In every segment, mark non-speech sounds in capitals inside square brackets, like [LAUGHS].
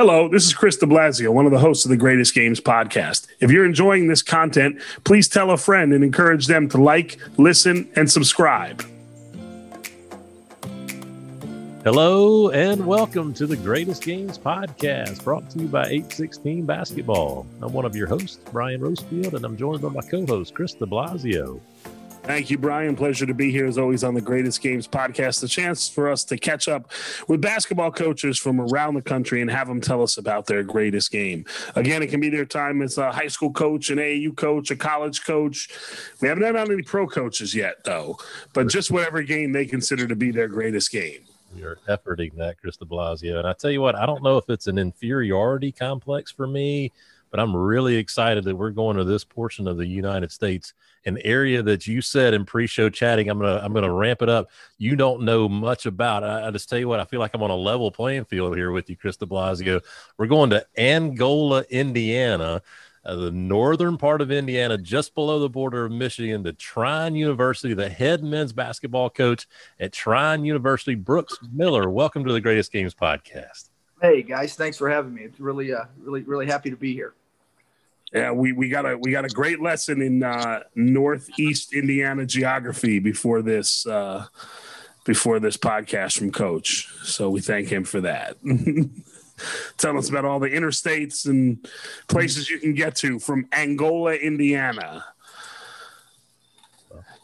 Hello, this is Chris DeBlasio, one of the hosts of the Greatest Games podcast. If you're enjoying this content, please tell a friend and encourage them to like, listen, and subscribe. Hello and welcome to the Greatest Games podcast, brought to you by 816 Basketball. I'm one of your hosts, Brian Rosefield, and I'm joined by my co-host, Chris DeBlasio. Thank you, Brian. Pleasure to be here as always on the Greatest Games podcast. The chance for us to catch up with basketball coaches from around the country and have them tell us about their greatest game. Again, it can be their time as a high school coach, an AAU coach, a college coach. We haven't had any pro coaches yet, though, but just whatever game they consider to be their greatest game. You're efforting that, Chris de Blasio. And I tell you what, I don't know if it's an inferiority complex for me, but I'm really excited that we're going to this portion of the United States – an area that you said in pre-show chatting. I'm gonna I'm gonna ramp it up. You don't know much about. I, I just tell you what. I feel like I'm on a level playing field here with you, Chris De Blasio. We're going to Angola, Indiana. Uh, the northern part of Indiana, just below the border of Michigan, the Trine University, the head men's basketball coach at Trine University, Brooks Miller. Welcome to the Greatest Games podcast. Hey guys, thanks for having me. It's really, uh, really, really happy to be here. Yeah, we, we got a we got a great lesson in uh, Northeast Indiana geography before this uh, before this podcast from Coach. So we thank him for that. [LAUGHS] Tell us about all the interstates and places you can get to from Angola, Indiana.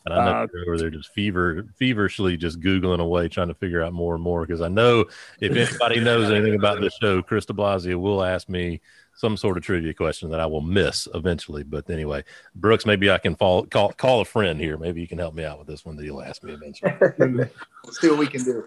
And I know uh, over there just fever feverishly just googling away, trying to figure out more and more. Because I know if anybody knows anything about the show, Chris De Blasio will ask me some sort of trivia question that I will miss eventually. But anyway, Brooks, maybe I can call call a friend here. Maybe you can help me out with this one that you'll ask me eventually. [LAUGHS] See what we can do.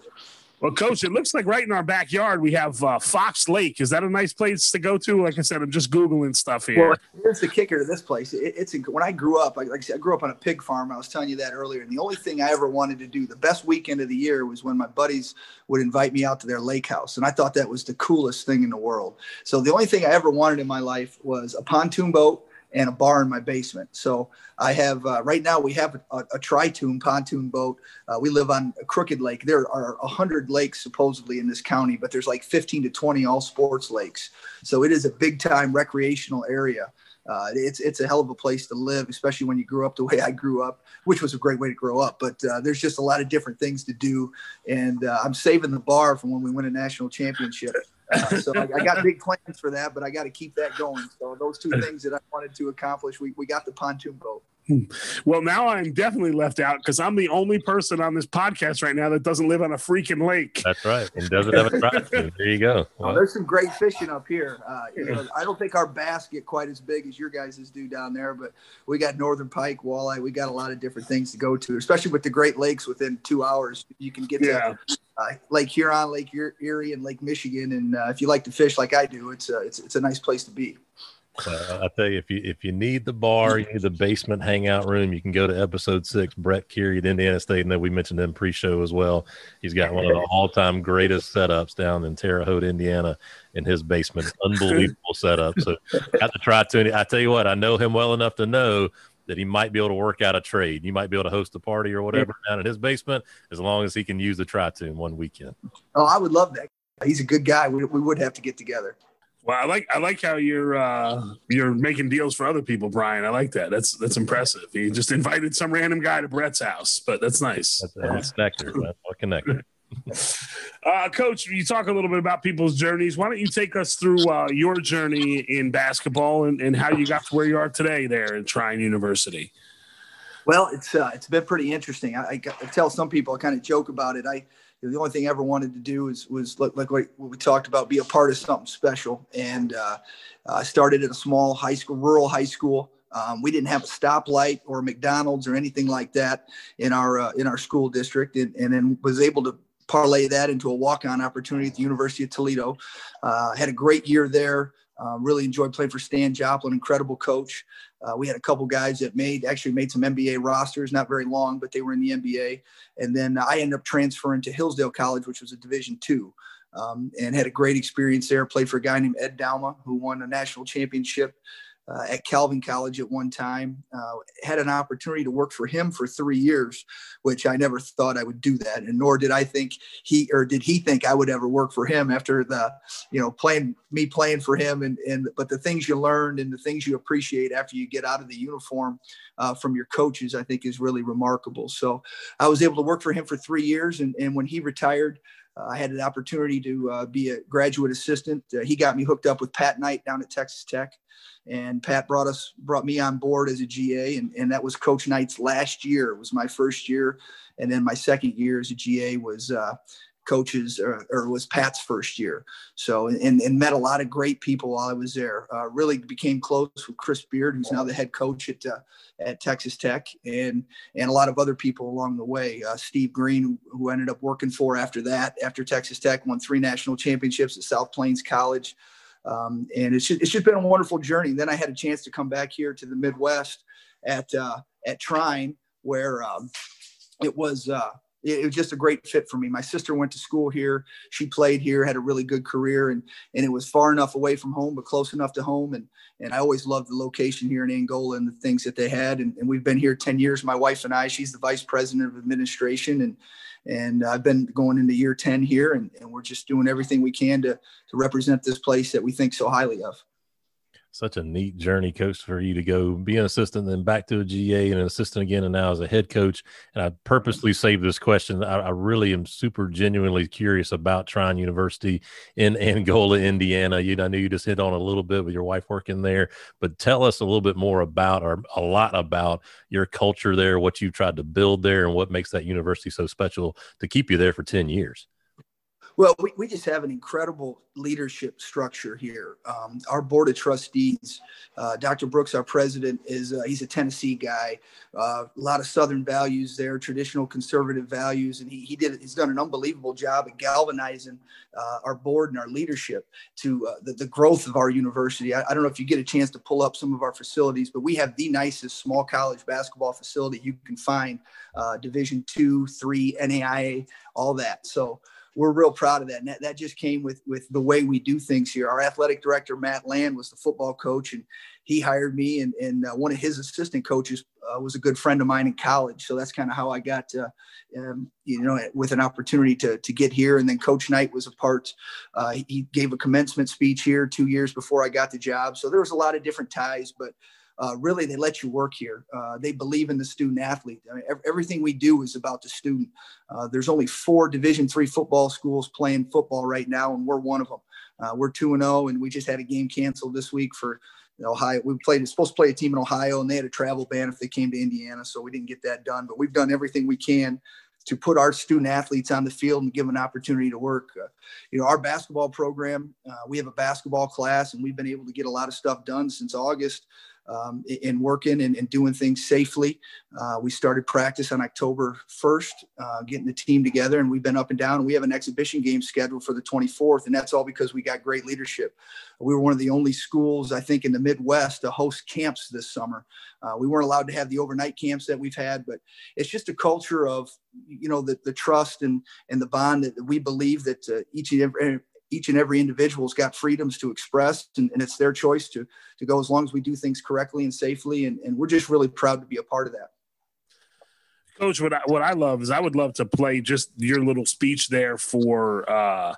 Well, coach, it looks like right in our backyard we have uh, Fox Lake. Is that a nice place to go to? Like I said, I'm just googling stuff here. Well, here's the kicker to this place. It, it's when I grew up. Like I said, I grew up on a pig farm. I was telling you that earlier. And the only thing I ever wanted to do, the best weekend of the year, was when my buddies would invite me out to their lake house, and I thought that was the coolest thing in the world. So the only thing I ever wanted in my life was a pontoon boat and a bar in my basement. So I have uh, right now we have a, a tritoon pontoon boat. Uh, we live on a crooked lake. There are a hundred lakes supposedly in this county, but there's like 15 to 20 all sports lakes. So it is a big time recreational area. Uh, it's it's a hell of a place to live, especially when you grew up the way I grew up, which was a great way to grow up. But uh, there's just a lot of different things to do, and uh, I'm saving the bar from when we win a national championship. Uh, [LAUGHS] so I, I, got big plans for that, but I got to keep that going. So those two things that I wanted to accomplish, we, we got the pontoon boat. Well, now I'm definitely left out because I'm the only person on this podcast right now that doesn't live on a freaking lake. That's right, and doesn't have a drive. there you go. Well, there's some great fishing up here. Uh, you know, I don't think our bass get quite as big as your guys' do down there, but we got northern pike, walleye. We got a lot of different things to go to, especially with the Great Lakes. Within two hours, you can get yeah. to uh, Lake Huron, Lake Erie, and Lake Michigan. And uh, if you like to fish like I do, it's a, it's it's a nice place to be. Uh, I tell you, if you if you need the bar, you need the basement hangout room, you can go to episode six. Brett Curie at Indiana State, and then we mentioned him pre-show as well. He's got one of the all-time greatest setups down in Terre Haute, Indiana, in his basement. [LAUGHS] Unbelievable setup. So, got to try to. I tell you what, I know him well enough to know that he might be able to work out a trade. You might be able to host a party or whatever yeah. down in his basement as long as he can use the Tritoon one weekend. Oh, I would love that. He's a good guy. We, we would have to get together. Well, I like I like how you're uh, you're making deals for other people, Brian. I like that. That's that's impressive. He just invited some random guy to Brett's house, but that's nice. That's, that's connector, man. What connector? Uh, Coach, you talk a little bit about people's journeys. Why don't you take us through uh, your journey in basketball and, and how you got to where you are today there at Trine University? Well, it's uh, it's been pretty interesting. I, I, tell some people, I kind of joke about it. I the only thing I ever wanted to do was was like, like what we talked about, be a part of something special. And uh, I started at a small high school, rural high school. Um, we didn't have a stoplight or McDonald's or anything like that in our uh, in our school district, and, and then was able to parlay that into a walk-on opportunity at the University of Toledo. Uh, had a great year there. Uh, really enjoyed playing for Stan Joplin, incredible coach. Uh, we had a couple guys that made actually made some NBA rosters, not very long, but they were in the NBA. And then I ended up transferring to Hillsdale College, which was a Division two, um, and had a great experience there. Played for a guy named Ed Douma, who won a national championship uh, at Calvin College at one time. Uh, had an opportunity to work for him for three years, which I never thought I would do that, and nor did I think he or did he think I would ever work for him after the, you know, playing me playing for him. And and but the things you learned and the things you appreciate after you get out of the uniform uh, from your coaches, I think is really remarkable. So I was able to work for him for three years, and and when he retired. I had an opportunity to uh, be a graduate assistant. Uh, he got me hooked up with Pat Knight down at Texas Tech, and Pat brought us brought me on board as a GA, and, and that was Coach Knight's last year. It was my first year, and then my second year as a GA was uh, coaches or, or, was Pat's first year. So and, and met a lot of great people while I was there. Uh, really became close with Chris Beard, who's now the head coach at uh, at Texas Tech, and and a lot of other people along the way. Uh, Steve Green, who ended up working for after that, after Texas Tech, won three national championships at South Plains College. Um, and it's just, it's just been a wonderful journey. Then I had a chance to come back here to the Midwest at uh, at Trine, where um, it was uh, it, was just a great fit for me. My sister went to school here. She played here, had a really good career, and and it was far enough away from home, but close enough to home. And and I always loved the location here in Angola and the things that they had. And, and we've been here ten years. My wife and I. She's the vice president of administration, and and I've been going into year 10 here and, and we're just doing everything we can to, to represent this place that we think so highly of such a neat journey, coach, for you to go be an assistant, then back to a GA and an assistant again, and now as a head coach. And I purposely saved this question. I, I really am super genuinely curious about Trine University in [LAUGHS] Angola, Indiana. You know, I knew you just hit on a little bit with your wife working there, but tell us a little bit more about, or a lot about your culture there, what you've tried to build there, and what makes that university so special to keep you there for 10 years. Well, we, we just have an incredible leadership structure here. Um, our board of trustees, uh, Dr. Brooks, our president, is uh, he's a Tennessee guy. Uh, a lot of Southern values there, traditional conservative values, and he, he did he's done an unbelievable job at galvanizing uh, our board and our leadership to uh, the, the growth of our university. I, I, don't know if you get a chance to pull up some of our facilities, but we have the nicest small college basketball facility you can find. Uh, Division two, three, NAIA, all that. So we're real proud of that. And that, that just came with with the way we do things here. Our athletic director Matt Land was the football coach, and he hired me. And, and uh, one of his assistant coaches uh, was a good friend of mine in college. So that's kind of how I got, uh, um, you know, with an opportunity to to get here. And then Coach Knight was a part. Uh, he gave a commencement speech here two years before I got the job. So there was a lot of different ties, but uh, really they let you work here. Uh, they believe in the student athlete. I mean, everything we do is about the student. Uh, there's only four Division three football schools playing football right now, and we're one of them. Uh, we're two and zero, oh, and we just had a game canceled this week for Ohio. We played supposed to play a team in Ohio, and they had a travel ban if they came to Indiana, so we didn't get that done. But we've done everything we can to put our student athletes on the field and give an opportunity to work. Uh, you know, our basketball program, uh, we have a basketball class, and we've been able to get a lot of stuff done since August um, in working and, and, doing things safely. Uh, we started practice on October 1st, uh, getting the team together, and we've been up and down. We have an exhibition game scheduled for the 24th, and that's all because we got great leadership. We were one of the only schools, I think, in the Midwest to host camps this summer. Uh, we weren't allowed to have the overnight camps that we've had, but it's just a culture of, you know, the, the trust and and the bond that we believe that uh, each and every each and every individual's got freedoms to express and, and, it's their choice to to go as long as we do things correctly and safely and, and we're just really proud to be a part of that. Coach what I, what I love is i would love to play just your little speech there for uh,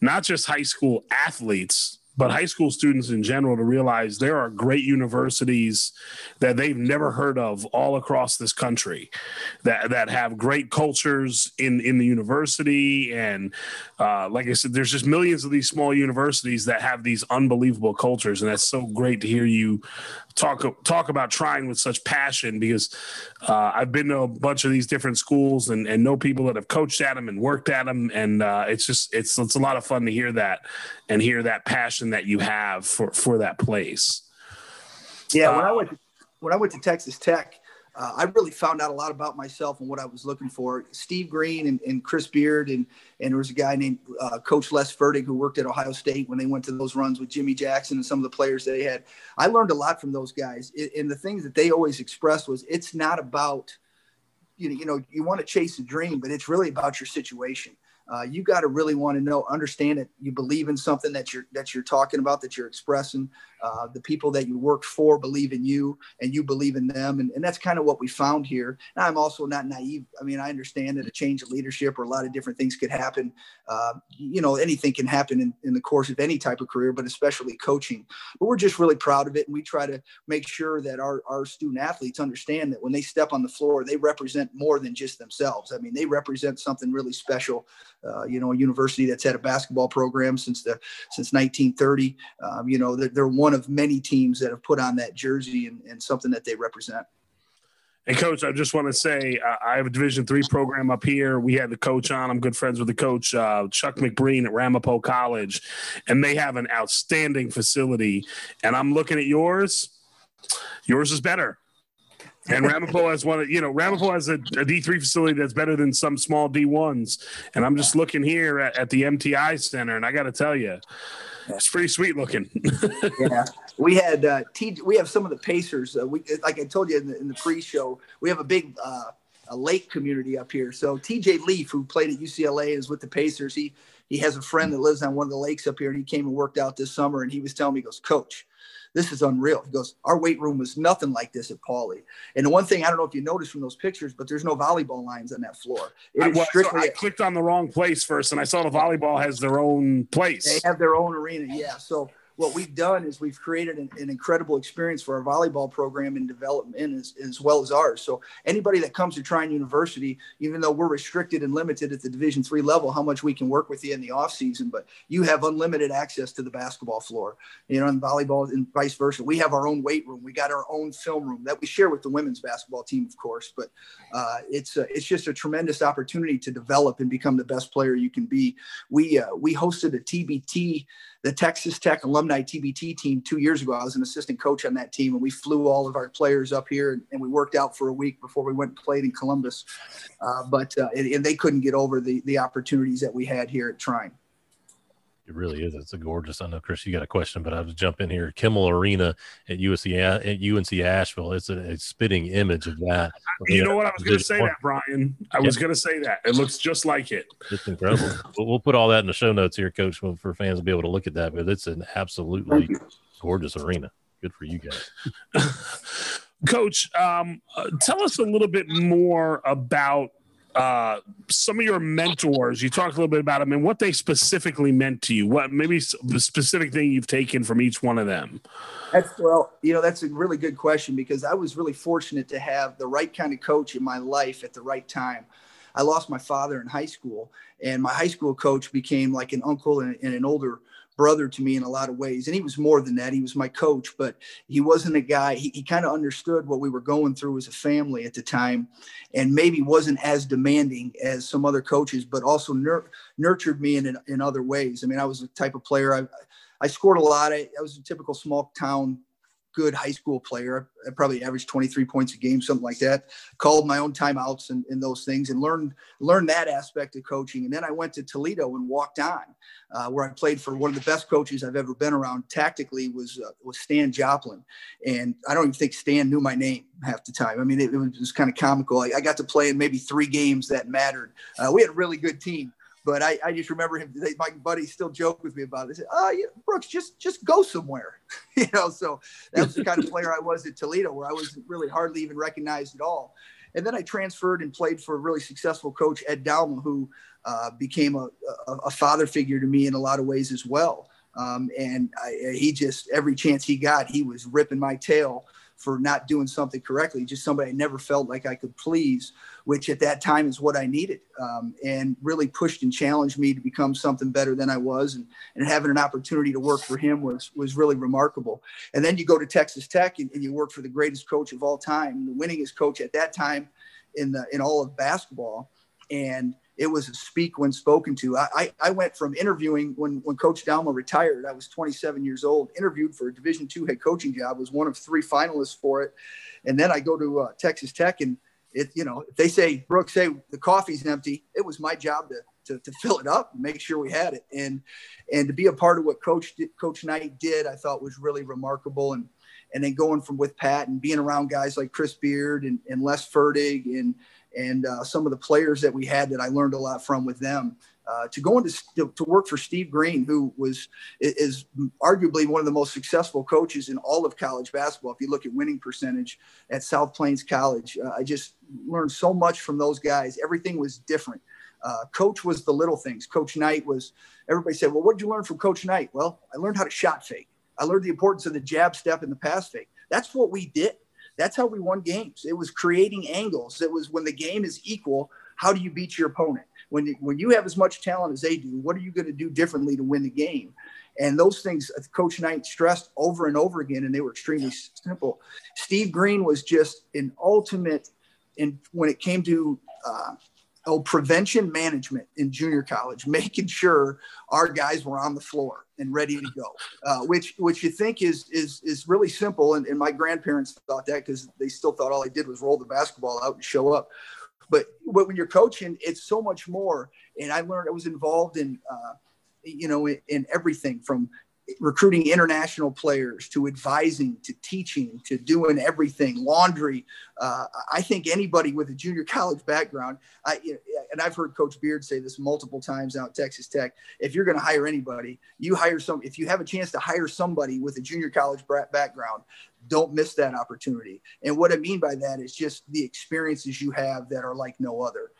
not just high school athletes but high school students in general to realize there are great universities that they've never heard of all across this country that that have great cultures in in the university. And uh, like I said, there's just millions of these small universities that have these unbelievable cultures, and that's so great to hear you talk talk about Trine with such passion because uh, I've been to a bunch of these different schools and, and know people that have coached at them and worked at them, and uh, it's just it's it's a lot of fun to hear that and hear that passion that you have for for that place. Yeah, when I uh, went to, when I went to Texas Tech, uh, I really found out a lot about myself and what I was looking for. Steve Green and, and Chris Beard, and, and there was a guy named uh, Coach Les Fertig who worked at Ohio State when they went to those runs with Jimmy Jackson and some of the players they had. I learned a lot from those guys. It, and the things that they always expressed was it's not about, you know, you know, you want to chase a dream, but it's really about your situation. Uh, you got to really want to know, understand it. You believe in something that you're that you're talking about, that you're expressing. Uh, the people that you work for believe in you, and you believe in them, and, and that's kind of what we found here. I'm also not naive. I mean, I understand that a change of leadership or a lot of different things could happen. Uh, you know, anything can happen in, in the course of any type of career, but especially coaching. But we're just really proud of it, and we try to make sure that our our student athletes understand that when they step on the floor, they represent more than just themselves. I mean, they represent something really special. Uh, you know, a university that's had a basketball program since the since 1930. Um, you know, they're, they're, one of many teams that have put on that jersey and, and something that they represent. And coach, I just want to say uh, I have a Division three program up here. We had the coach on. I'm good friends with the coach, uh, Chuck McBreen at Ramapo College, and they have an outstanding facility. And I'm looking at yours. Yours is better. And Ramapo has one, you know, Ramapo has a a D3 facility that's better than some small D1s. And I'm just looking here at, at the MTI Center, and I got to tell you, it's pretty sweet looking. [LAUGHS] yeah, we had uh, T. We have some of the Pacers. Uh, we like I told you in the, in the pre-show, we have a big uh, a lake community up here. So T.J. Leaf, who played at UCLA, is with the Pacers. He he has a friend that lives on one of the lakes up here, and he came and worked out this summer. And he was telling me, he goes, Coach, this is unreal. He goes, our weight room was nothing like this at Pauley. And the one thing I don't know if you noticed from those pictures, but there's no volleyball lines on that floor. I, well, strictly so I clicked on the wrong place first, and I saw the volleyball has their own place. They have their own arena, yeah. So what we've done is we've created an, an, incredible experience for our volleyball program and development as, as well as ours. So anybody that comes to Trine University, even though we're restricted and limited at the Division three level, how much we can work with you in the off season, but you have unlimited access to the basketball floor, you know, and volleyball and vice versa. We have our own weight room. We got our own film room that we share with the women's basketball team, of course. But uh, it's a, it's just a tremendous opportunity to develop and become the best player you can be. We uh, we hosted a TBT the Texas Tech alumni TBT team two years ago. I was an assistant coach on that team, and we flew all of our players up here and, and we worked out for a week before we went and played in Columbus. Uh, but uh, and, and, they couldn't get over the the opportunities that we had here at Trine. It really is. It's a gorgeous. I know, Chris, you got a question, but I was jump in here. Kimmel Arena at USC at UNC Asheville. It's a, a spitting image of that. [LAUGHS] You yeah, know what? I was going to say that, Brian. I yeah. was going to say that. It looks just like it. It's incredible. [LAUGHS] we'll put all that in the show notes here, Coach, for fans to be able to look at that. But it's an absolutely gorgeous arena. Good for you guys. [LAUGHS] Coach, um, uh, tell us a little bit more about uh, some of your mentors. You talked a little bit about them and what they specifically meant to you. What maybe the specific thing you've taken from each one of them. That's well, you know, that's a really good question because I was really fortunate to have the right kind of coach in my life at the right time. I lost my father in high school, and my high school coach became like an uncle and, and an older brother to me in a lot of ways. And he was more than that. He was my coach, but he wasn't a guy, he, he kind of understood what we were going through as a family at the time and maybe wasn't as demanding as some other coaches, but also nur- nurtured me in, in, in, other ways. I mean, I was the type of player I, I scored a lot. I, I was a typical small town good high school player. I probably averaged 23 points a game, something like that. Called my own timeouts and, and those things and learned learned that aspect of coaching. And then I went to Toledo and walked on, uh, where I played for one of the best coaches I've ever been around. Tactically was uh, was Stan Joplin, and I don't even think Stan knew my name half the time. I mean, it, it was, kind of comical. I, I, got to play in maybe three games that mattered. Uh, we had a really good team. But I, I just remember him. They, my buddies still joke with me about it. They said, "Oh, yeah, Brooks, just just go somewhere," [LAUGHS] you know. So that was the kind of player I was at Toledo, where I was really hardly even recognized at all. And then I transferred and played for a really successful coach, Ed Douma, who uh, became a, a, a, father figure to me in a lot of ways as well. Um, and I, he just every chance he got, he was ripping my tail for not doing something correctly. Just somebody I never felt like I could please, which at that time is what I needed, um, and really pushed and challenged me to become something better than I was. And, and having an opportunity to work for him was was really remarkable. And then you go to Texas Tech and, and you work for the greatest coach of all time, the winningest coach at that time in the in all of basketball, and it was a speak when spoken to. I, I, went from interviewing when, when Coach Douma retired. I was 27 years old, interviewed for a Division two head coaching job, was one of three finalists for it. And then I go to uh, Texas Tech and it, you know, if they say, Brooks, say the coffee's empty, it was my job to, to, to fill it up and make sure we had it. And, and to be a part of what coach, coach Knight did, I thought was really remarkable. And, and then going from with Pat and being around guys like Chris Beard and, and Les Fertig and, and uh, some of the players that we had that I learned a lot from with them. Uh, to go into to, to, work for Steve Green, who was is arguably one of the most successful coaches in all of college basketball. If you look at winning percentage at South Plains College, uh, I just learned so much from those guys. Everything was different. Uh, coach was the little things. Coach Knight was. Everybody said, "Well, what did you learn from Coach Knight?" Well, I learned how to shot fake. I learned the importance of the jab step and the pass fake. That's what we did. That's how we won games. It was creating angles. It was when the game is equal. How do you beat your opponent? when when you have as much talent as they do, what are you going to do differently to win the game? And those things uh, Coach Knight stressed over and over again, and they were extremely simple. Steve Green was just an ultimate and when it came to uh, oh, prevention management in junior college, [LAUGHS] making sure our guys were on the floor and ready to go, uh, which which you think is is is really simple. And, and my grandparents thought that because they still thought all I did was roll the basketball out and show up. But, but when you're coaching, it's so much more. And I learned I was involved in, uh, you know, in, in everything from recruiting international players to advising to teaching to doing everything laundry. Uh, i think anybody with a junior [LAUGHS] college background I, and i've heard coach beard say this multiple times out texas tech if you're going to hire anybody you hire some if you have a chance to hire somebody with a junior college background don't miss that opportunity. And what i mean by that is just the experiences you have that are like no other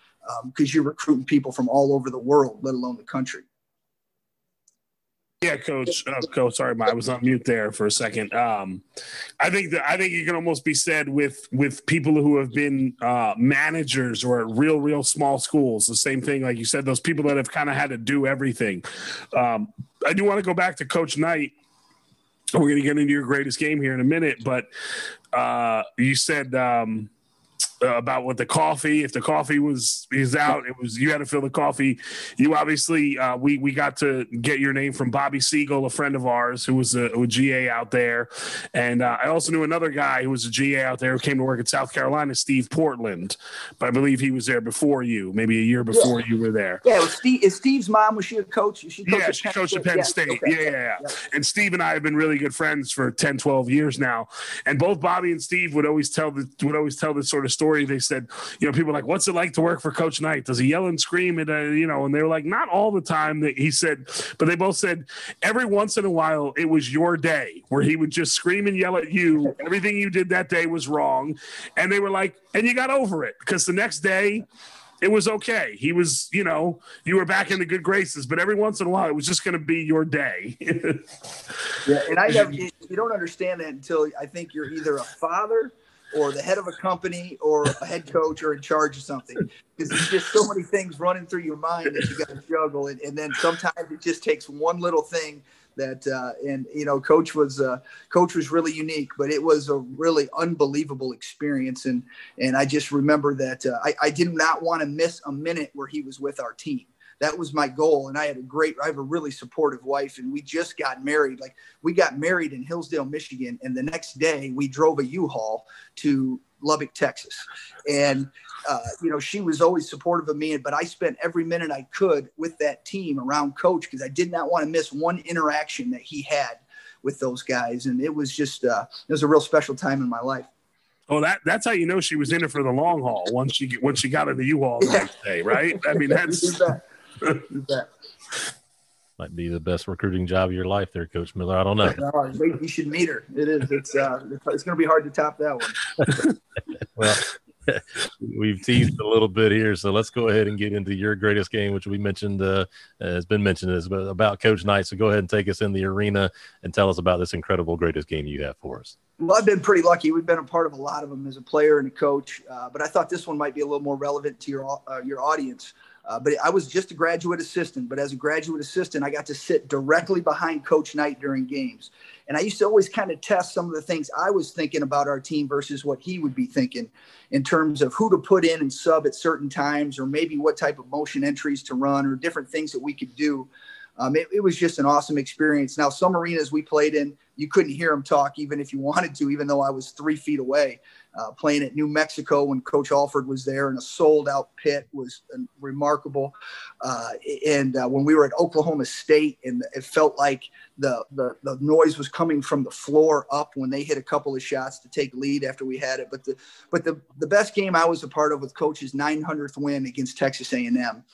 because um, you're recruiting people from all over the world let alone the country yeah, coach. Uh, coach, sorry, I was on mute there for a second. Um, I think that I think it can almost be said with with people who have been uh, managers or at real, real small schools. The same thing, like you said, those people that have kind of had to do everything. Um, I do want to go back to Coach Knight. We're going to get into your greatest game here in a minute, but uh, you said. Um, uh, about what the coffee. If the coffee was is out, it was you had to fill the coffee. You obviously uh, we we got to get your name from Bobby Siegel, a friend of ours who was a, a GA out there, and uh, I also knew another guy who was a GA out there who came to work at South Carolina, Steve Portland. But I believe he was there before you, maybe a year before yeah. you were there. Yeah, Steve, is Steve's mom was she a coach? She coached yeah, she coached at Penn State. State. Okay. Yeah, yeah, yeah, yeah. And Steve and I have been really good friends for 10, 12 years now, and both Bobby and Steve would always tell the would always tell this sort of story story. They said, you know, people are like, what's it like to work for Coach Knight? Does he yell and scream? And, uh, you know, and they were like, not all the time. That he said, but they both said every once in a while it was your day where he would just scream and yell at you. Everything you did that day was wrong. And they were like, and you got over it because the next day, it was okay. He was, you know, you were back in the good graces, but every once in a while, it was just going to be your day. [LAUGHS] yeah, and I never, you don't understand that until I think you're either a father or the head of a company or a head coach or in charge of something. Because there's just so many things running through your mind that you got to juggle. And, and, then sometimes it just takes one little thing that uh, and you know coach was uh, coach was really unique but it was a really unbelievable experience. And and i just remember that uh, I, I did not want to miss a minute where he was with our team that was my goal. And I had a great, I have a really supportive wife, and we just got married. Like we got married in Hillsdale, Michigan, and the next day we drove a U-Haul to Lubbock, Texas. And uh, you know, she was always supportive of me, but I spent every minute I could with that team around coach because I did not want to miss one interaction that he had with those guys. And it was just, uh, it was a real special time in my life. Oh, that that's how you know she was in it for the long haul once she once she got in the U-Haul the next day, right? I mean, [LAUGHS] that's [LAUGHS] Might be the best recruiting job of your life, there, Coach Miller. I don't know. No, you should meet her. It is. It's uh, it's going to be hard to top that one. [LAUGHS] well, [LAUGHS] we've teased a little bit here, so let's go ahead and get into your greatest game, which we mentioned uh, has been mentioned is about Coach Knight. So go ahead and take us in the arena and tell us about this incredible greatest game you have for us. Well, I've been pretty lucky. We've been a part of a lot of them as a player and a coach, uh, but I thought this one might be a little more relevant to your uh, your audience. Uh, but I was just a graduate assistant. But as a graduate assistant, I got to sit directly behind Coach Knight during games. And I used to always kind of test some of the things I was thinking about our team versus what he would be thinking in terms of who to put in and sub at certain times, or maybe what type of motion entries to run, or different things that we could do. Um, it, it, was just an awesome experience. Now, some arenas we played in, you couldn't hear him talk even if you [LAUGHS] wanted to, even though I was three feet away. Uh, playing at New Mexico when Coach Alford was there in a sold out pit was uh, remarkable. Uh, and uh, when we were at Oklahoma State, and it felt like the, the, the noise was coming from the floor up when they hit a couple of shots to take lead after we had it. But the but the, the best game I was a part of with Coach's 900th win against Texas A&M,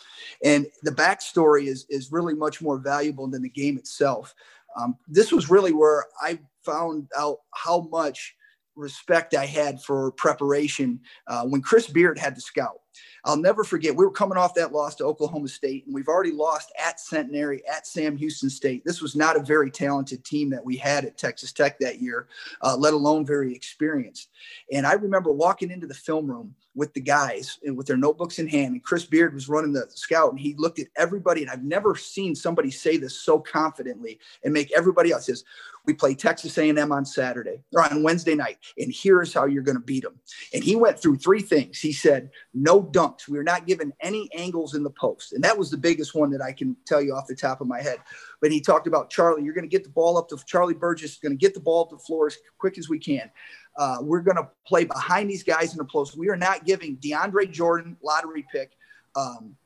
and the backstory is is really much more valuable than the game itself. Um, this was really where I found out how much respect I had for preparation uh, when Chris Beard had the scout. I'll never forget. We were coming off that loss to Oklahoma State, and we've already lost at Centenary, at Sam Houston State. This was not a very talented team that we had at Texas Tech that year, uh, let alone very experienced. And I remember walking into the film room with the guys and with their notebooks in hand, and Chris Beard was running the scout, and he looked at everybody, and I've never seen somebody say this so confidently and make everybody else says, "We play Texas A&M on Saturday or on Wednesday night, and here's how you're going to beat them." And he went through three things. He said, "No dunks. We were not given any angles in the post. And that was the biggest one that I can tell you off the top of my head. But he talked about Charlie, you're going to get the ball up to Charlie Burgess, going to get the ball up the floor as quick as we can. Uh, we're going to play behind these guys in the post. We are not giving DeAndre Jordan, lottery pick, um,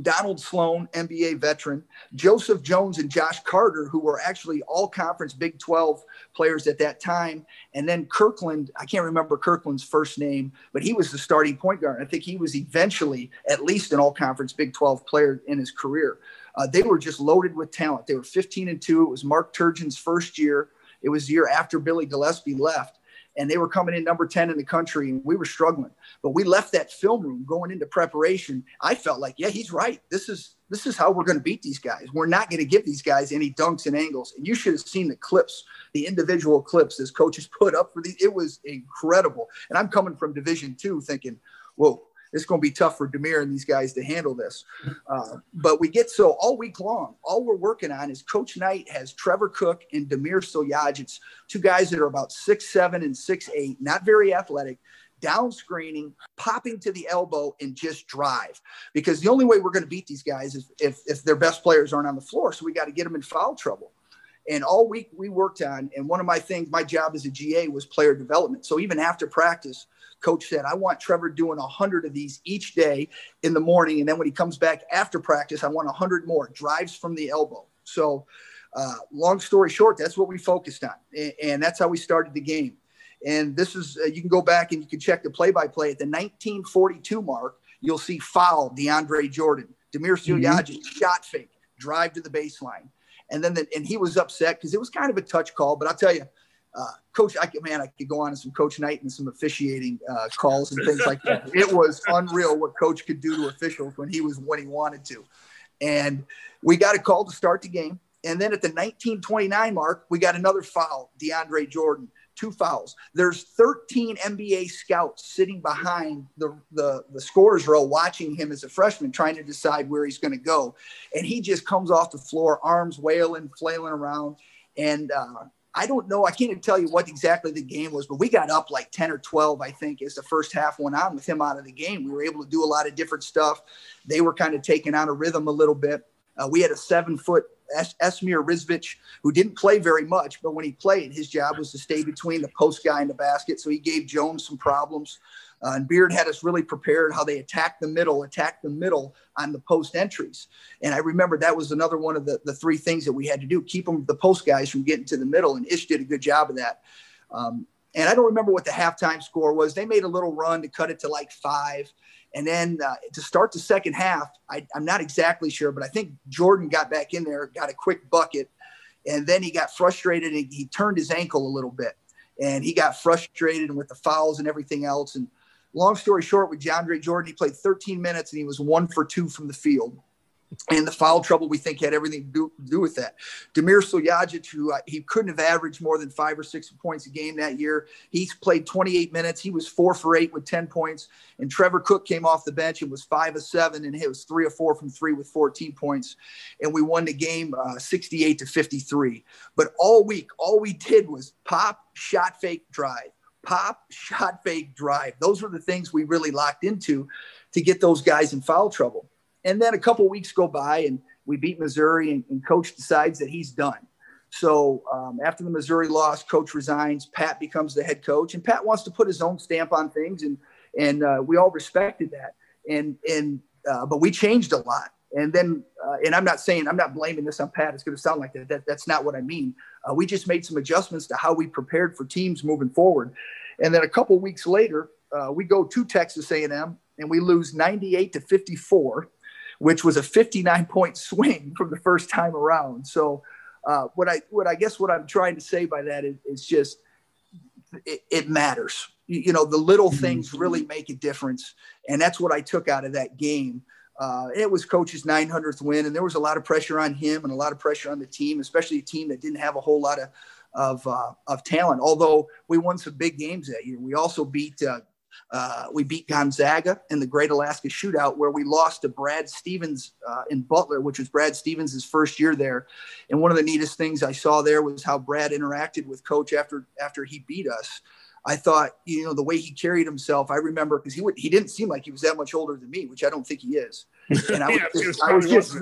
Donald Sloan, NBA veteran, Joseph Jones, and Josh Carter, who were actually all conference Big 12 players at that time. And then Kirkland, I can't remember Kirkland's first name, but he was the starting point guard. I think he was eventually at least an all conference Big 12 player in his career. Uh, they were just loaded with talent. They were 15 and 2. It was Mark Turgeon's first year. It was the year after Billy Gillispie left and they were coming in number 10 in the country and we were struggling. But we left that film room going into preparation. I felt like yeah he's right. This is this is how we're going to beat these guys. We're not going to give these guys any dunks and angles. And you should have seen the clips the individual clips as coaches [LAUGHS] put up for these. It was incredible. And i'm coming from division two thinking whoa it's going to be tough for Damir and these guys to handle this. Uh, but we get so all week long, all we're working on is Coach Knight has Trevor Cook and Damir Suljagic, two guys that are about six seven and six eight, not very athletic, down screening, popping to the elbow, and just drive. Because the only way we're going to beat these guys is if, if their best players aren't on the floor. So we got to get them in foul trouble. And all week we worked on, and one of my things, my job as a GA was player development. So even after practice, coach said, I want Trevor doing 100 of these each day in the morning. And then when he comes back after practice, I want 100 more drives from the elbow. So, uh, long story short, that's what we focused on. And, and that's how we started the game. And this is, uh, you can go back and you can check the play by play at the 1942 mark. You'll see foul DeAndre Jordan, Damir Suljagic, mm-hmm. shot fake, drive to the baseline. And then, the, and he was upset because it was kind of a touch call. But I'll tell you, uh, coach, I man, I could go on to some coach Knight and some officiating uh, calls and things like that. It was unreal what coach could do to officials when he was when he wanted to. And we got a call to start the game. And then at the 1929 mark, we got another foul, DeAndre Jordan, two fouls. There's 13 NBA scouts sitting behind the, the, the scorers row watching him as a freshman, trying to decide where he's going to go. And he just comes off the floor, arms wailing, flailing around. And uh, I don't know. I can't even tell you what exactly the game was, but we got up like 10 or 12, I think, as the first half went on with him out of the game. We were able to do a lot of different stuff. They were kind of taking on a rhythm a little bit. Uh, we had a seven foot es- Esmir Rizvic who didn't play very much, but when he played, his job was to stay between the post guy and the basket. So he gave Jones some problems. Uh, and Beard had us really prepared how they attack the middle, attack the middle on the post entries. And I remember that was another one of the, the three things that we had to do keep them, the post guys from getting to the middle. And Ish did a good job of that. Um, and I don't remember what the halftime score was. They made a little run to cut it to like five. And then uh, to start the second half, I, I'm not exactly sure, but I think Jordan got back in there, got a quick bucket. And then he got frustrated and he turned his ankle a little bit. And he got frustrated with the fouls and everything else. And long story short, with DeAndre Jordan, he played 13 minutes and he was one for two from the field. And the foul trouble we think had everything to do, do with that. Damir Suljagic, who uh, he couldn't have averaged more than five or six points a game that year, he's played 28 minutes. He was four for eight with 10 points. And Trevor Cook came off the bench and was five of seven, and he was three or four from three with 14 points. And we won the game uh, 68 to 53. But all week, all we did was pop, shot, fake, drive pop, [LAUGHS] shot fake, drive. Those were the things we really locked into to get those guys in foul trouble. And then a couple weeks go by and we beat Missouri and, and coach decides that he's done. So um, after the Missouri loss, coach resigns. Pat becomes the head coach, and Pat wants to put his own stamp on things, and and uh, we all respected that. And and uh, but we changed a lot. And then, uh, and I'm not saying I'm not blaming this on Pat. It's going to sound like that. that that's not what I mean. Uh, we just made some adjustments to how we prepared for teams moving forward. And then a couple weeks later, uh, we go to Texas A&M and we lose 98 to 54, which was a 59 point swing [LAUGHS] from the first time around. So, uh, what I what I guess what I'm trying to say by that is, is just it, it, matters. You, you, know, the little mm-hmm. things really make a difference, and that's what I took out of that game. Uh, it was coach's 900th win, and there was a lot of pressure on him and a lot of pressure on the team, especially a team that didn't have a whole lot of of, uh, of talent. Although we won some big games that year, we also beat uh, uh, we beat Gonzaga in the Great Alaska Shootout, where we lost to Brad Stevens uh, in Butler, which was Brad Stevens' first year there. And one of the neatest things I saw there was how Brad interacted with Coach after after he beat us. I thought, you know, the way he carried himself. I remember because he would he didn't seem like he was that much older than me, which I don't think he is. [LAUGHS] And I was, yeah, just, I was just,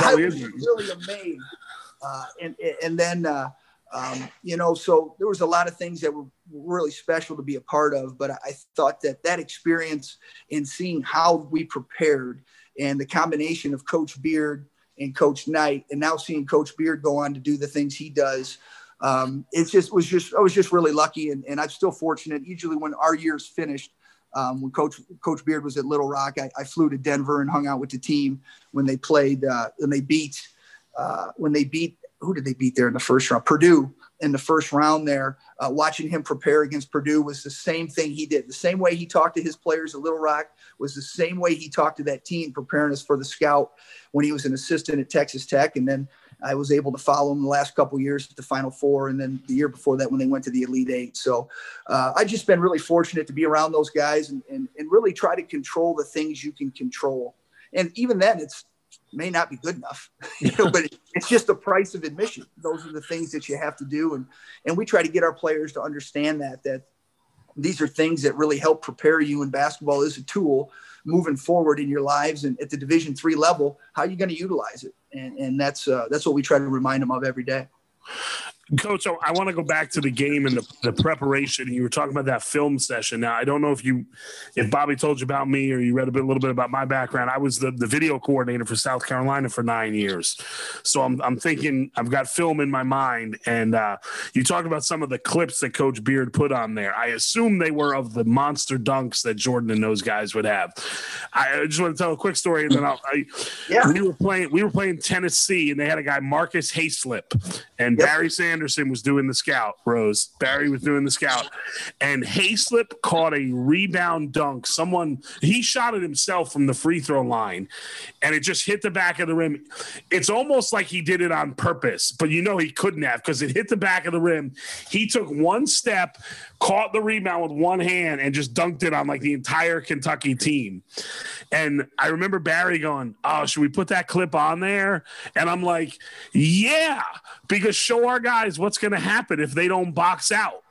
I was really amazed. Uh, and and then. Uh, um, you know, so there was a lot of things that were really special to be a part of. But I thought that that experience in seeing how we prepared and the combination of Coach Beard and Coach Knight, and now seeing Coach Beard go on to do the things he does, um, it just was just I was just really lucky, and, and I'm still fortunate. Usually, when our year's finished, um, when Coach Coach Beard was at Little Rock, I, I, flew to Denver and hung out with the team when they played uh, when they beat uh, when they beat who did they beat there in the first round? Purdue in the first round there. Uh, watching him prepare against Purdue was the same thing he did. The same way he talked to his players at Little Rock was the same way he talked to that team preparing us for the scout when he was an assistant at Texas Tech. And then I was able to follow them the last couple years at the Final Four, and then the year before that when they went to the Elite Eight. So uh, I've just been really fortunate to be around those guys and, and, and really try to control the things you can control. And even then, it's may not be good enough, [LAUGHS] you know, but it's just the price of admission. Those are the things that you have to do. And, and we try to get our players to understand that, that these are things that really help prepare you in basketball is a tool moving forward in your lives and at the division three level, how are you going to utilize it? And, and that's, uh, that's what we try to remind them of every day. Coach, so I want to go back to the game and the, the preparation. You were talking about that film session. Now, I don't know if you, if Bobby told you about me or you read a bit, a little bit about my background. I was the, the video coordinator for South Carolina for nine years. So I'm, I'm thinking I've got film in my mind. And uh, you talked about some of the clips that Coach Beard put on there. I assume they were of the monster dunks that Jordan and those guys would have. I just want to tell a quick story, and then I'll. I, yeah. We were playing. We were playing Tennessee, and they had a guy Marcus Haislip, and yep. Barry Sanders Anderson was doing the scout, Rose. Barry was doing the scout. And Haislip caught a rebound dunk. Someone, he shot it himself from the free throw line and it just hit the back of the rim. It's almost like he did it on purpose, but you know he couldn't have because it hit the back of the rim. He took one step, caught the rebound with one hand, and just dunked it on like the entire Kentucky team. And I remember Barry going, Oh, should we put that clip on there? And I'm like, Yeah, because show our guys what's going to happen if they don't box out.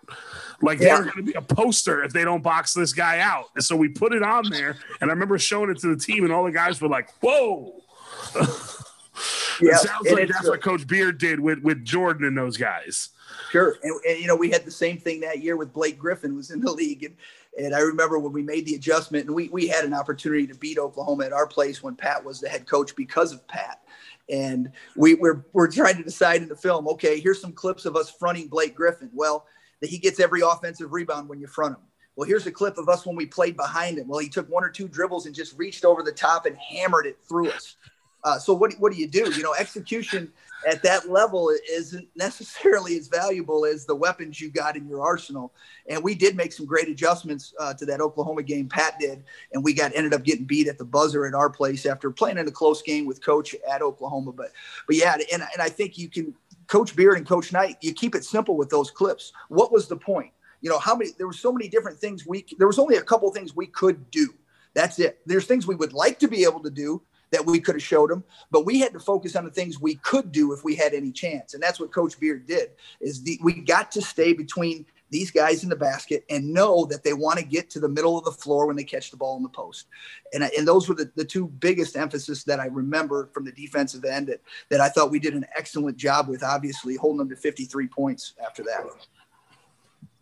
Like yeah. they're going to be a poster if they don't box this guy out. And so we put it on there, and I remember showing it to the team, and all the guys were like, "Whoa!" [LAUGHS] it sounds like that's what Coach Beard did with with Jordan and those guys. Sure, and, and, you know we had the same thing that year with Blake Griffin was in the league, and and I remember when we made the adjustment, and we we had an opportunity to beat Oklahoma at our place when Pat was the head coach because of Pat and we, we're we're trying to decide in the film. Okay, here's some clips of us fronting Blake Griffin. Well, that he gets every offensive rebound when you front him. Well, here's a clip of us when we played behind him. Well, he took one or two dribbles and just reached over the top and hammered it through us. Uh, so what what do you do? You know, execution at that level isn't necessarily as valuable as the weapons you got in your arsenal. And we did make some great adjustments uh, to that Oklahoma game. Pat did, and we got ended up getting beat at the buzzer at our place after playing in a close game with Coach at Oklahoma. But but yeah, and and I think you can Coach Beard and Coach Knight. You keep it simple with those clips. What was the point? You know how many? There were so many different things we. There was only a couple things we could do. That's it. There's things we would like to be able to do that we could have showed them, but we had to focus on the things we could do if we had any chance. And that's what Coach Beard did. Is the, we got to stay between these guys in the basket and know that they want to get to the middle of the floor when they catch the ball in the post. And, and those were the, the two biggest emphasis that I remember from the defensive end that, that I thought we did an excellent job with, obviously holding them to 53 points after that.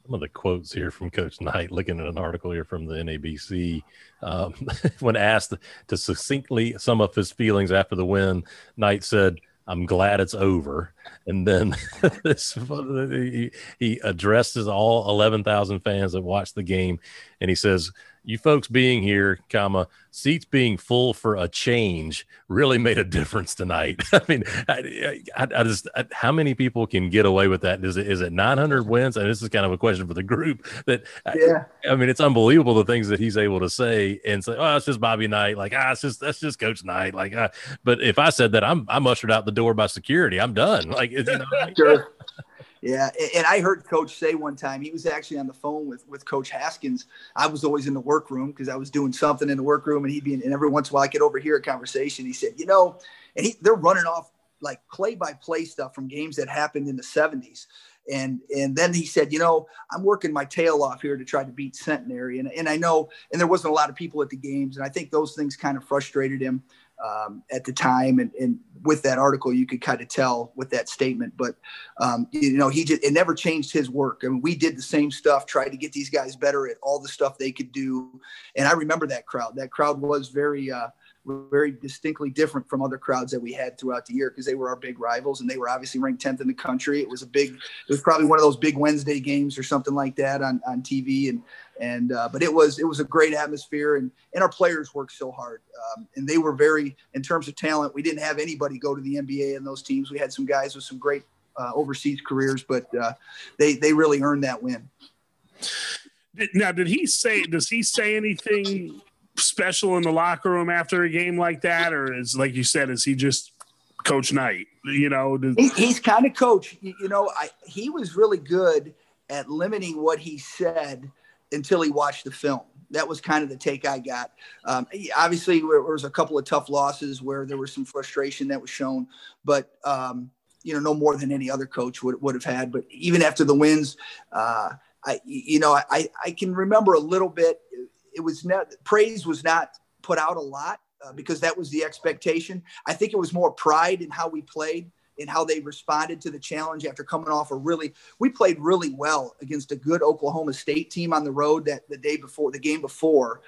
Some of the quotes here from Coach Knight, looking at an article here from the NABC, um, [LAUGHS] when asked to succinctly sum up his feelings after the win, Knight said, I'm glad it's over. And then [LAUGHS] this, he, he addresses all 11,000 fans that watched the game. And he says, you folks being here, comma, seats being full for a change really made a difference tonight. [LAUGHS] I mean, I, I, I just, I, how many people can get away with that? Is it, is it 900 wins? And this is kind of a question for the group that, yeah. I, mean, it's unbelievable the things that he's able to say and say, oh, it's just Bobby Knight. Like, ah, it's just, that's just Coach Knight. Like, ah. but if I said that, I'm, I'm ushered out the door by security. I'm done. Like, you know, [LAUGHS] sure. Yeah, and I heard Coach say one time he was actually on the phone with with Coach Haskins. I was always in the workroom because I was doing something in the workroom, and he'd be in, and every once in a while I could overhear a conversation. He said, "You know," and he they're running off like play by play stuff from games that happened in the '70s. And and then he said, you know, I'm working my tail off here to try to beat Centenary, and and I know, and there wasn't a lot of people at the games, and I think those things kind of frustrated him um, at the time. And, and, with that article, you could kind of tell with that statement. But um, you know, he just it never changed his work. I mean, we did the same stuff, tried to get these guys better at all the stuff they could do. And I remember that crowd. That crowd was very. Uh, very distinctly different from other crowds that we had throughout the year because they were our big rivals and they were obviously ranked 10th in the country. It was a big, it was probably one of those big Wednesday games or something like that on, on TV. And, and, uh, but it was, it was a great atmosphere and, and our players worked so hard. Um, and they were very, in terms of talent, we didn't have anybody go to the NBA in those teams. We had some guys with some great uh, overseas careers, but uh, they, they really earned that win. Now, did he say, does he say anything special in the locker room after a game like that, or is like you said, is he just Coach Knight? You know, does- he's kind of coach. You know, I, he was really good at limiting what he said until he watched the film. That was kind of the take I got. Um, obviously, there was a couple of tough losses where there was some frustration that was shown, but um, you know, no more than any other coach would, would have had. But even after the wins, uh, I, you know, I, I can remember a little bit it was not praise was not put out a lot uh, because that was the expectation. I think it was more pride in how we played in how they responded to the challenge after coming off a really we played really well against a good Oklahoma State team on the road that the day before the game before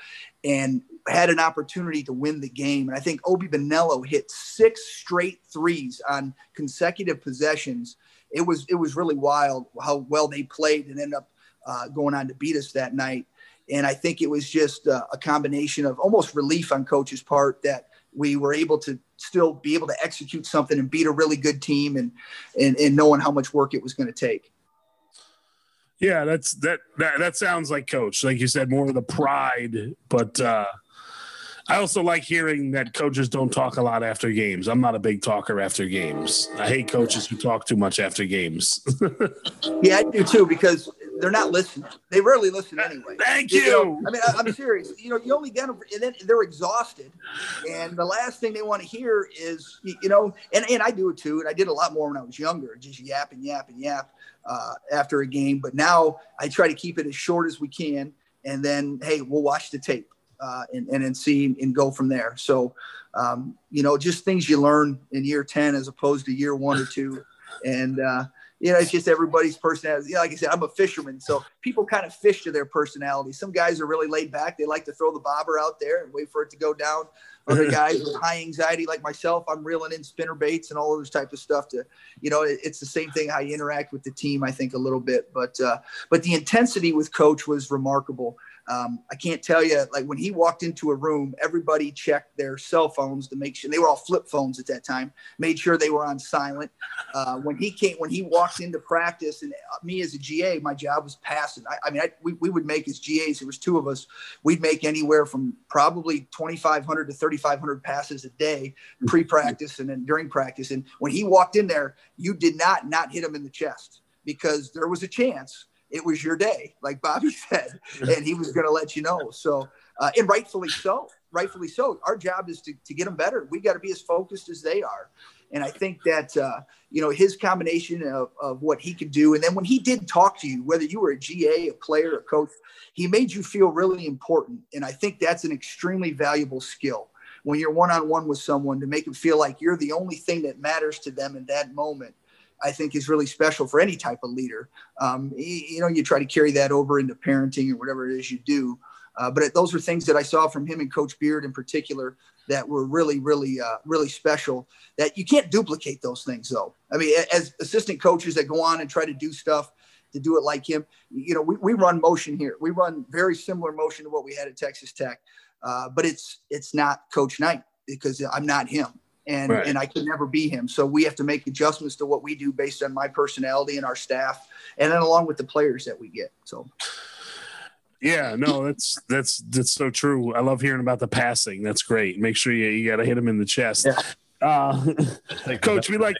and had an opportunity to win the game. And I think Obi Muonelo hit six straight threes on consecutive possessions. It was it was really wild how well they played and ended up uh, going on to beat us that night and I think it was just a, a combination of almost relief on coach's part that we were able to still be able to execute something and beat a really good team and and, and knowing how much work it was going to take. Yeah, that's that, that that sounds like coach. Like you said, more of the pride, but uh I also like hearing that coaches don't talk a lot after games. I'm not a big talker after games. I hate coaches who talk too much after games. [LAUGHS] yeah, I do too because they're not listening. They rarely listen anyway. Thank you. you know, I mean, I, am serious. You know, you only get them, and then they're exhausted, and the last thing they want to hear is, you know, and and I do it too, and I did a lot more when I was younger, just yap and yap and yap uh, after a game. But now I try to keep it as short as we can, and then hey, we'll watch the tape uh, and and then see and go from there. So, um, you know, just things you learn in year ten as opposed to year one or two, and. Uh, you know, it's just everybody's personality. You know, like I said, I'm a fisherman, so people kind of fish to their personality. Some guys are really laid back; they like to throw the bobber out there and wait for it to go down. Other [LAUGHS] guys with high anxiety, like myself, I'm reeling in spinner baits and all of this type of stuff. To, you know, it, it's the same thing how you interact with the team. I think a little bit, but uh, but the intensity with coach was remarkable. Um, I can't tell you, like when he walked into a room, everybody checked their cell phones to make sure they were all flip phones at that time, made sure they were on silent. Uh, when he came, when he walked into practice, and uh, me as a GA, my job was passing. I, I mean, I, we, we would make as GAs, there was two of us, we'd make anywhere from probably 2,500 to 3,500 passes a day pre practice and then during practice. And when he walked in there, you did not not hit him in the chest because there was a chance it was your day, like Bobby [LAUGHS] said, and he was going to let you know. So, uh, and rightfully so, rightfully so. Our job is to, to get them better. We got to be as focused as they are. And I think that, uh, you know, his combination of, of what he could do. And then when he did talk to you, whether you were a GA, a player, a coach, he made you feel really important. And I think that's an extremely valuable skill when you're one on one with someone to make them feel like you're the only thing that matters to them in that moment. I think is really special for any type of leader. Um, you, know, you try to carry that over into parenting or whatever it is you do. Uh, but those were things that I saw from him and Coach Beard in particular that were really, really, uh, really special. That you can't duplicate those things, though. I mean, as assistant coaches that go on and try to do stuff to do it like him, you know, we, we run motion here. We run very similar motion to what we had at Texas Tech, uh, but it's it's not Coach Knight because I'm not him. And, right. and I could never be him. So we have to make adjustments to what we do based on my personality and our staff, and then along with the players that we get. So yeah, no, that's that's that's so true. I love hearing about the passing. That's great. Make sure you you got to hit him in the chest. Yeah. Uh, [LAUGHS] Coach, we like.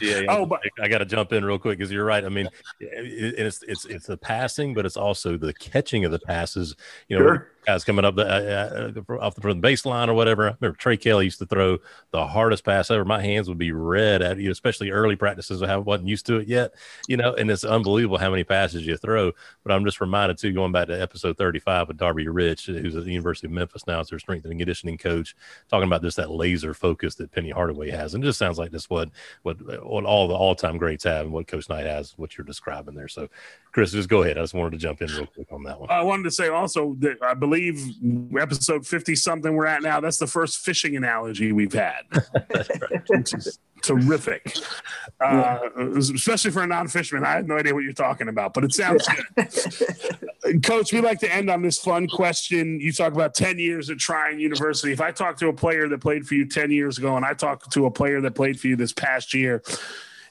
Yeah, oh, but I got to jump in real quick because you're right. I mean, it's it's it's the passing, but it's also the catching of the passes. You know, sure guys coming up the, uh, uh, off the, from the baseline or whatever. I remember Trey Kelly used to throw the hardest pass ever. My hands would be red at you, especially early practices. I wasn't used to it yet, you know, and it's unbelievable how many passes you throw. But I'm just reminded too, going back to episode 35 with Darby Rich, who's at the University of Memphis now as their strength and conditioning coach, talking about just that laser focus that Penny Hardaway has, and it just sounds like just what what what all the all time greats have and what Coach Knight has, what you're describing there. So, Chris, just go ahead. I just wanted to jump in real quick on that one. I wanted to say also that I believe believe episode 50 something we're at now. That's the first fishing analogy we've had. [LAUGHS] is terrific. Uh, especially for a non fisherman. I have no idea what you're talking about, but it sounds good. [LAUGHS] Coach, we like to end on this fun question. You talk about 10 years at Trine University. If I talk to a player that played for you 10 years ago and I talk to a player that played for you this past year,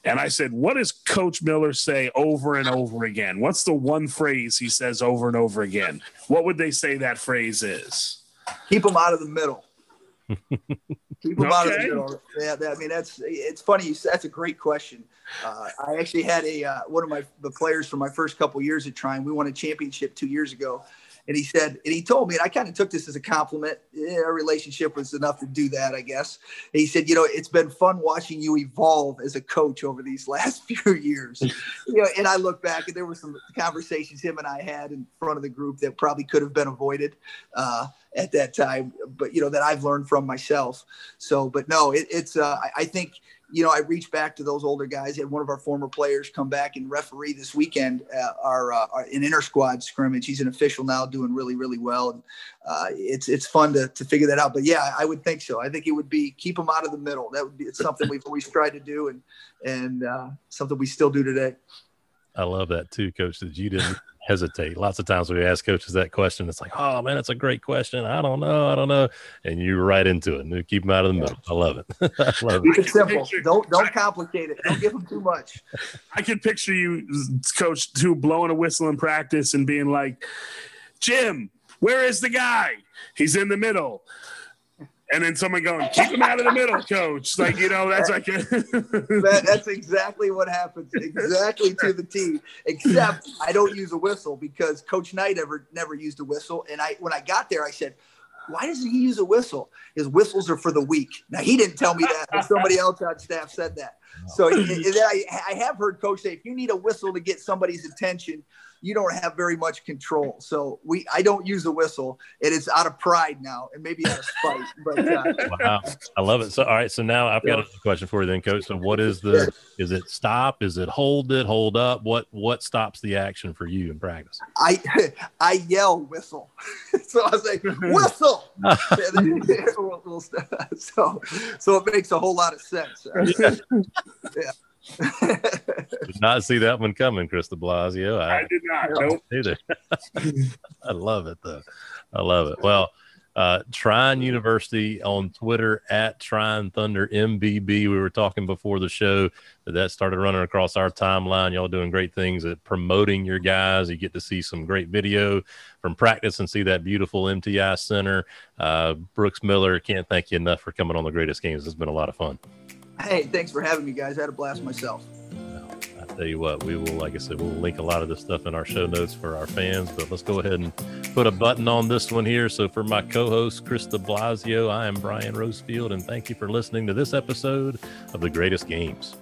and I said, What does Coach Miller say over and over again? What's the one phrase he says over and over again? What would they say that phrase is? Keep them out of the middle. [LAUGHS] Keep them okay. out of the middle. Yeah, I mean that's it's funny. That's a great question. Uh, I actually had a uh, one of my the players from my first couple years at Trine. We won a championship two years ago, and he said, and he told me, and I kind of took this as a compliment. Yeah, our relationship was enough to do that, I guess. And he said, you know, it's been fun watching you evolve as a coach over these [LAUGHS] last few years. [LAUGHS] you know, and I look back and there were some conversations him and I had in front of the group that probably could have been avoided uh, at that time, but you know that I've learned from myself. So, but no, it, it's uh, I, I think you know, I reached back to those older guys. Had one of our former players come back and referee this weekend uh, our, uh, our an inter squad scrimmage. He's an official now, doing really really well, and uh, it's it's fun to to figure that out. But yeah, I would think so. I think it would be keep them out of the middle. That would be it's something we've always tried to do, and and uh, something we still do today. I love that too, Coach. That you didn't hesitate. Lots of times we ask coaches that question, it's like, oh man, it's a great question. I don't know, I don't know, and you're right into it. And keep them out of the middle. I love it. [LAUGHS] I love Keep it. it simple. Don't don't complicate it. Don't give them too much. [LAUGHS] I can picture you, Coach, too, blowing a whistle in practice and being like, Jim, where is the guy? He's in the middle and then someone going, keep him out of the middle, coach. Like, you know, that's like [LAUGHS] that, that's exactly what happens. Exactly to the team. Except I don't use a whistle because Coach Knight ever never used a whistle. And I when I got there, I said, why doesn't he use a whistle? His whistles are for the weak. Now he didn't tell me that, but somebody else on staff said that. So [LAUGHS] I, I have heard coach say, if you need a whistle to get somebody's attention, you don't have very much control. So we, I don't use a whistle. It is out of pride now, and maybe out of spite. But uh, [LAUGHS] wow, I love it. So all right, so now I've got a question for you, then, coach. So what is the? Is it stop? Is it hold it? Hold up? What what stops the action for you in practice? I [LAUGHS] I yell whistle. [LAUGHS] so I say whistle. so so it makes a whole lot of sense. yeah. [LAUGHS] did not see that one coming, Chris de Blasio. I, I did not. Nope. Either. [LAUGHS] I love it though. I love it. Well, uh, Trine University on Twitter at Trine Thunder MBB. We were talking before the show that that started running across our timeline. Y'all doing great things at promoting your guys. You get to see some great video from practice and see that beautiful MTI center. Uh, Brooks Miller, can't thank you enough for coming on the greatest games. It's been a lot of fun. Hey, thanks for having me, guys. I had a blast myself. I tell you what, we will, like I said, we'll link a lot of this stuff in our show notes for our fans. But let's go ahead and put a button on this one here. So for my co-host Chris de Blasio, I am Brian Rosefield, and thank you for listening to this episode of the Greatest Games.